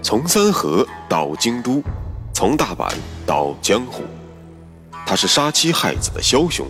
从三河到京都，从大阪到江湖，他是杀妻害子的枭雄，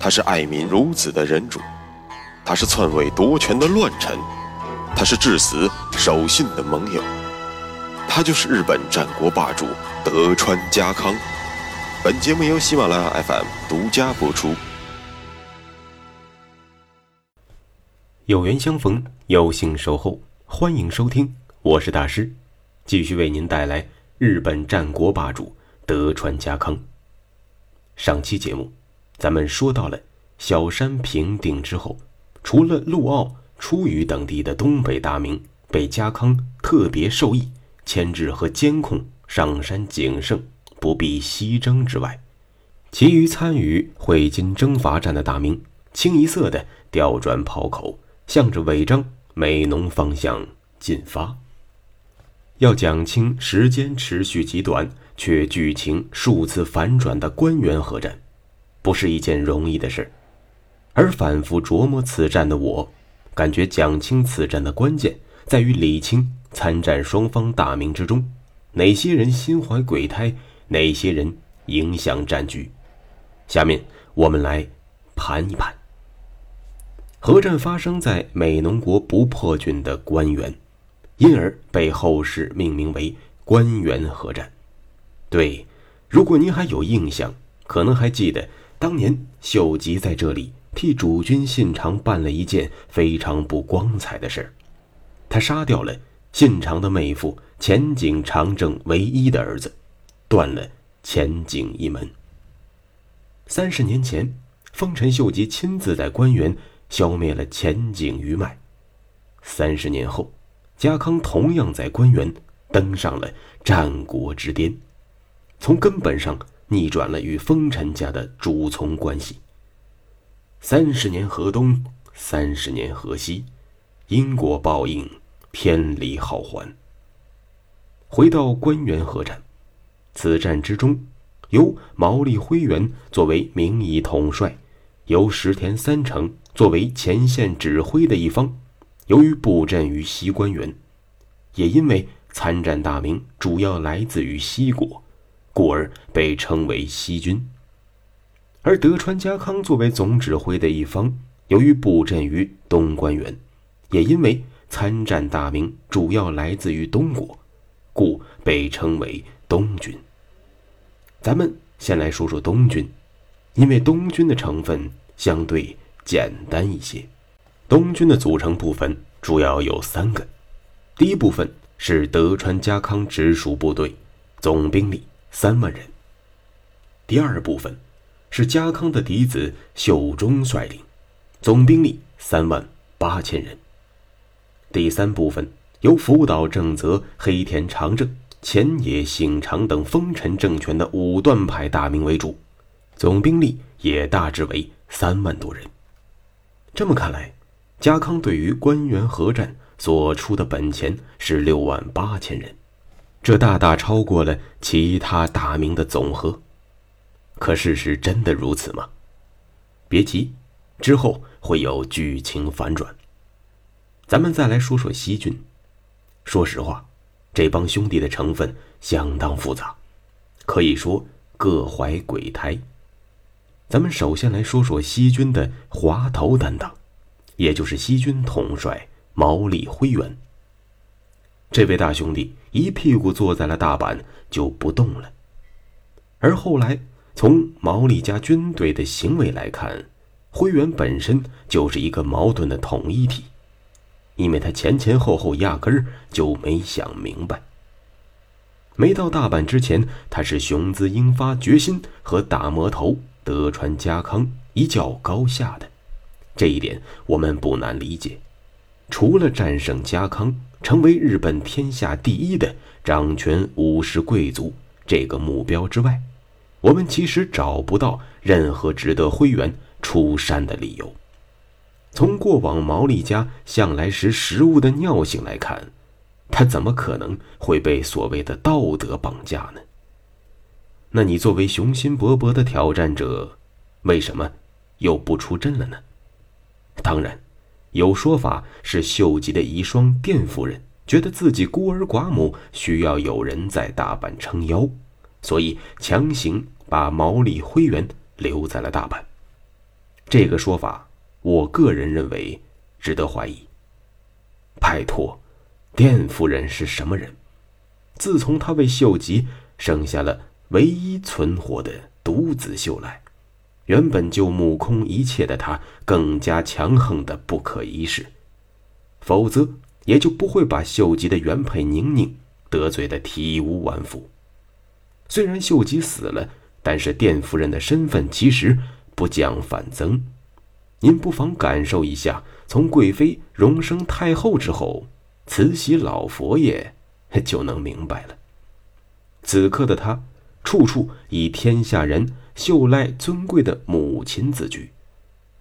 他是爱民如子的仁主，他是篡位夺权的乱臣，他是至死守信的盟友，他就是日本战国霸主德川家康。本节目由喜马拉雅 FM 独家播出。有缘相逢，有幸守候，欢迎收听，我是大师，继续为您带来日本战国霸主德川家康。上期节目，咱们说到了小山平定之后，除了陆奥、出羽等地的东北大名被家康特别授意牵制和监控上山景胜，不必西征之外，其余参与会津征伐战的大名，清一色的调转炮口。向着尾张美浓方向进发。要讲清时间持续极短却剧情数次反转的官员合战，不是一件容易的事而反复琢磨此战的我，感觉讲清此战的关键在于理清参战双方大名之中，哪些人心怀鬼胎，哪些人影响战局。下面我们来盘一盘。核战发生在美浓国不破郡的官员，因而被后世命名为关原合战。对，如果您还有印象，可能还记得当年秀吉在这里替主君信长办了一件非常不光彩的事儿，他杀掉了信长的妹夫前景长政唯一的儿子，断了前景一门。三十年前，丰臣秀吉亲自在关原。消灭了前景余脉。三十年后，家康同样在关原登上了战国之巅，从根本上逆转了与丰臣家的主从关系。三十年河东，三十年河西，因果报应，天理好还。回到关原合战，此战之中，由毛利辉元作为名义统帅，由石田三成。作为前线指挥的一方，由于布阵于西关原，也因为参战大名主要来自于西国，故而被称为西军。而德川家康作为总指挥的一方，由于布阵于东关原，也因为参战大名主要来自于东国，故被称为东军。咱们先来说说东军，因为东军的成分相对。简单一些，东军的组成部分主要有三个。第一部分是德川家康直属部队，总兵力三万人。第二部分是家康的嫡子秀忠率领，总兵力三万八千人。第三部分由福岛正则、黑田长政、前野信长等丰臣政权的武断派大名为主，总兵力也大致为三万多人。这么看来，家康对于关原合战所出的本钱是六万八千人，这大大超过了其他大名的总和。可事实真的如此吗？别急，之后会有剧情反转。咱们再来说说西军。说实话，这帮兄弟的成分相当复杂，可以说各怀鬼胎。咱们首先来说说西军的滑头担当，也就是西军统帅毛利辉元。这位大兄弟一屁股坐在了大阪就不动了。而后来从毛利家军队的行为来看，辉元本身就是一个矛盾的统一体，因为他前前后后压根儿就没想明白。没到大阪之前，他是雄姿英发，决心和大魔头。德川家康一较高下的这一点，我们不难理解。除了战胜家康，成为日本天下第一的掌权武士贵族这个目标之外，我们其实找不到任何值得灰原出山的理由。从过往毛利家向来食食物的尿性来看，他怎么可能会被所谓的道德绑架呢？那你作为雄心勃勃的挑战者，为什么又不出阵了呢？当然，有说法是秀吉的遗孀殿夫人觉得自己孤儿寡母，需要有人在大阪撑腰，所以强行把毛利辉元留在了大阪。这个说法，我个人认为值得怀疑。拜托，店夫人是什么人？自从她为秀吉生下了唯一存活的独子秀赖，原本就目空一切的她，更加强横的不可一世。否则，也就不会把秀吉的原配宁宁得罪的体无完肤。虽然秀吉死了，但是店夫人的身份其实不降反增。您不妨感受一下，从贵妃荣升太后之后，慈禧老佛爷就能明白了。此刻的他，处处以天下人秀赖尊贵的母亲自居，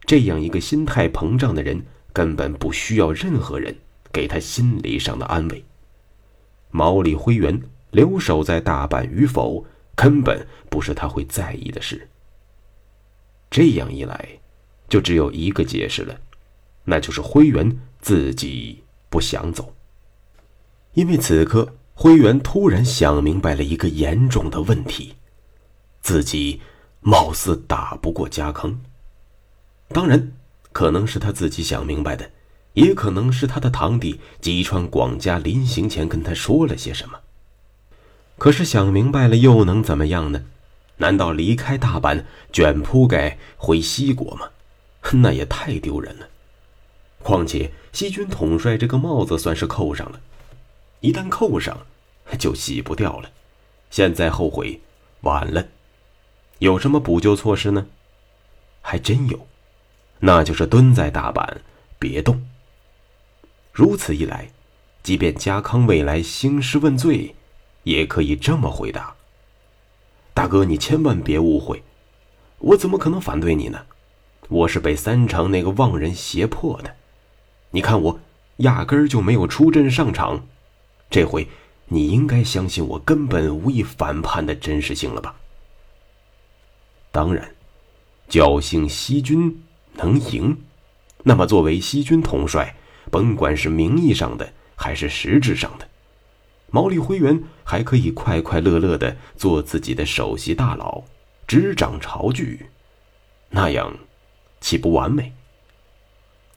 这样一个心态膨胀的人，根本不需要任何人给他心理上的安慰。毛利辉元留守在大阪与否，根本不是他会在意的事。这样一来。就只有一个解释了，那就是辉元自己不想走。因为此刻辉元突然想明白了一个严重的问题：自己貌似打不过家康。当然，可能是他自己想明白的，也可能是他的堂弟吉川广家临行前跟他说了些什么。可是想明白了又能怎么样呢？难道离开大阪卷铺盖回西国吗？那也太丢人了。况且西军统帅这个帽子算是扣上了，一旦扣上，就洗不掉了。现在后悔，晚了。有什么补救措施呢？还真有，那就是蹲在大阪别动。如此一来，即便家康未来兴师问罪，也可以这么回答：大哥，你千万别误会，我怎么可能反对你呢？我是被三成那个妄人胁迫的，你看我压根儿就没有出阵上场，这回你应该相信我根本无意反叛的真实性了吧？当然，侥幸西军能赢，那么作为西军统帅，甭管是名义上的还是实质上的，毛利辉元还可以快快乐乐的做自己的首席大佬，执掌朝局，那样。岂不完美？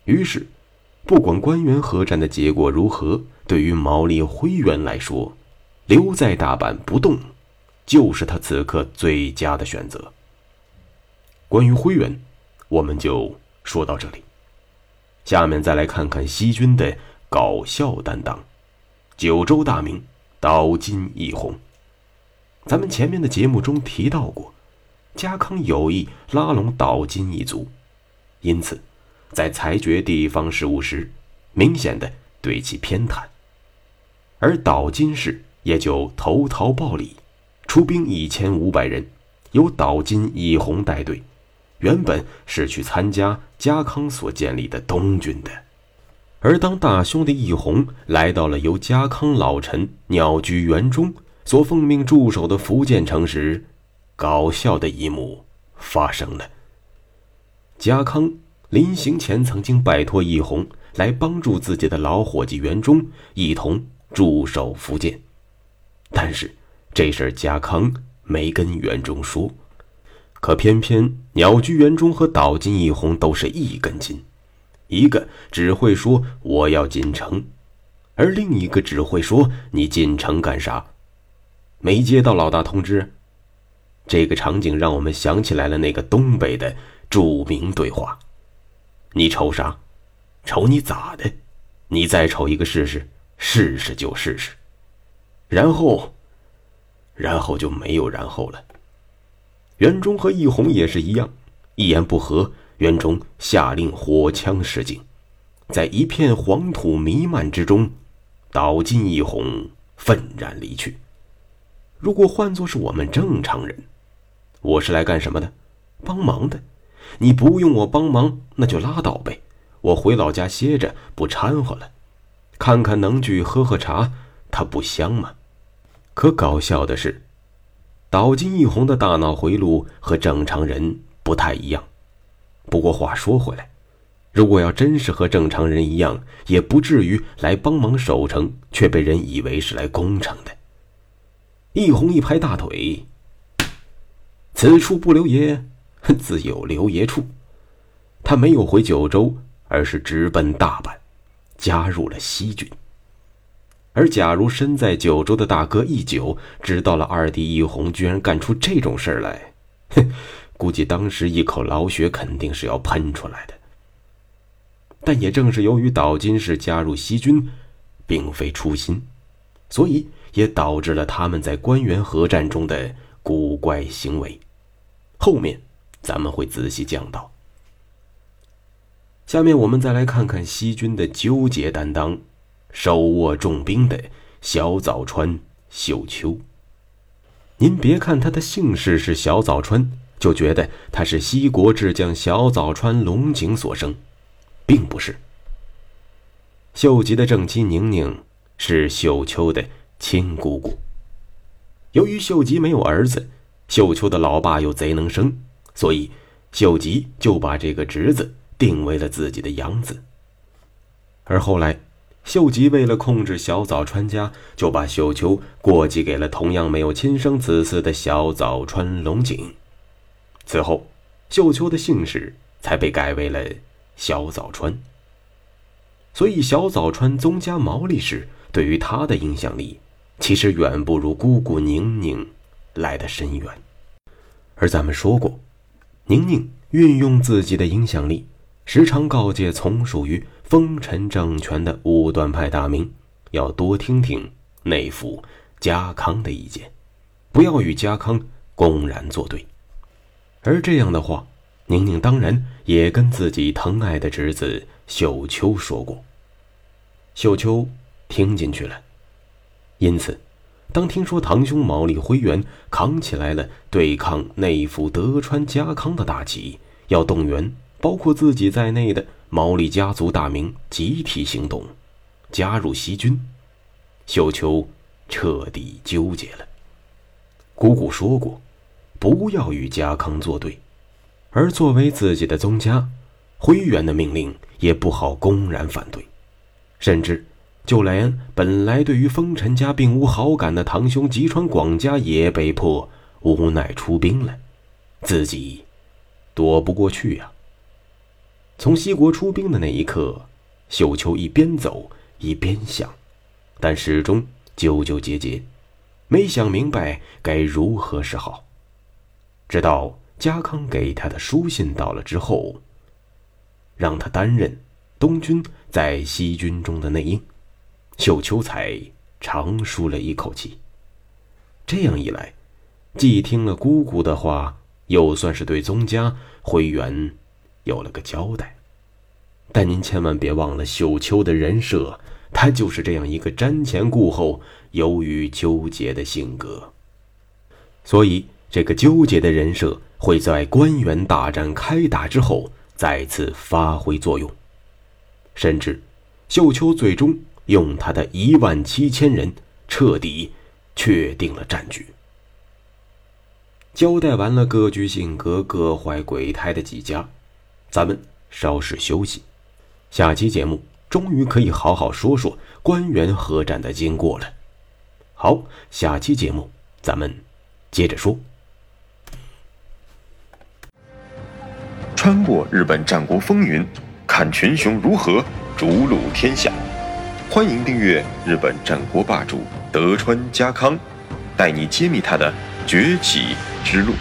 于是，不管官员合战的结果如何，对于毛利辉元来说，留在大阪不动，就是他此刻最佳的选择。关于辉元，我们就说到这里。下面再来看看西军的搞笑担当——九州大名岛津义弘。咱们前面的节目中提到过，家康有意拉拢岛津一族。因此，在裁决地方事务时，明显的对其偏袒，而岛津氏也就投桃报李，出兵一千五百人，由岛津义弘带队，原本是去参加家康所建立的东军的。而当大兄弟义弘来到了由家康老臣鸟居元忠所奉命驻守的福建城时，搞笑的一幕发生了。家康临行前曾经拜托义弘来帮助自己的老伙计袁忠一同驻守福建，但是这事儿家康没跟袁忠说，可偏偏鸟居元忠和岛津义弘都是一根筋，一个只会说我要进城，而另一个只会说你进城干啥？没接到老大通知。这个场景让我们想起来了那个东北的。著名对话：“你瞅啥？瞅你咋的？你再瞅一个试试，试试就试试。然后，然后就没有然后了。袁忠和易红也是一样，一言不合，袁忠下令火枪示警，在一片黄土弥漫之中，岛津易红愤然离去。如果换作是我们正常人，我是来干什么的？帮忙的。”你不用我帮忙，那就拉倒呗。我回老家歇着，不掺和了。看看能剧，喝喝茶，它不香吗？可搞笑的是，岛津义弘的大脑回路和正常人不太一样。不过话说回来，如果要真是和正常人一样，也不至于来帮忙守城，却被人以为是来攻城的。易红一拍大腿：“此处不留爷，自有留爷处。”他没有回九州，而是直奔大阪，加入了西军。而假如身在九州的大哥一九知道了二弟一红居然干出这种事儿来，哼，估计当时一口老血肯定是要喷出来的。但也正是由于岛津氏加入西军，并非初心，所以也导致了他们在关原合战中的古怪行为。后面咱们会仔细讲到。下面我们再来看看西军的纠结担当。手握重兵的小早川秀秋。您别看他的姓氏是小早川，就觉得他是西国智将小早川龙井所生，并不是。秀吉的正妻宁宁是秀秋的亲姑姑。由于秀吉没有儿子，秀秋的老爸又贼能生，所以秀吉就把这个侄子定为了自己的养子。而后来。秀吉为了控制小早川家，就把秀秋过继给了同样没有亲生子嗣的小早川龙井。此后，秀秋的姓氏才被改为了小早川。所以，小早川宗家毛利氏对于他的影响力，其实远不如姑姑宁宁来的深远。而咱们说过，宁宁运用自己的影响力，时常告诫从属于。丰臣政权的武断派大名，要多听听内府家康的意见，不要与家康公然作对。而这样的话，宁宁当然也跟自己疼爱的侄子秀秋说过。秀秋听进去了。因此，当听说堂兄毛利辉元扛起来了对抗内府德川家康的大旗，要动员包括自己在内的。毛利家族大名集体行动，加入西军，秀秋彻底纠结了。姑姑说过，不要与家康作对，而作为自己的宗家，辉远的命令也不好公然反对，甚至就连本来对于丰臣家并无好感的堂兄吉川广家也被迫无奈出兵了，自己躲不过去呀。从西国出兵的那一刻，秀秋一边走一边想，但始终纠纠结结，没想明白该如何是好。直到家康给他的书信到了之后，让他担任东军在西军中的内应，秀秋才长舒了一口气。这样一来，既听了姑姑的话，又算是对宗家会员。有了个交代，但您千万别忘了秀秋的人设，他就是这样一个瞻前顾后、犹豫纠结的性格。所以，这个纠结的人设会在官员大战开打之后再次发挥作用，甚至，秀秋最终用他的一万七千人彻底确定了战局。交代完了各具性格、各怀鬼胎的几家。咱们稍事休息，下期节目终于可以好好说说关原合战的经过了。好，下期节目咱们接着说。穿过日本战国风云，看群雄如何逐鹿天下。欢迎订阅日本战国霸主德川家康，带你揭秘他的崛起之路。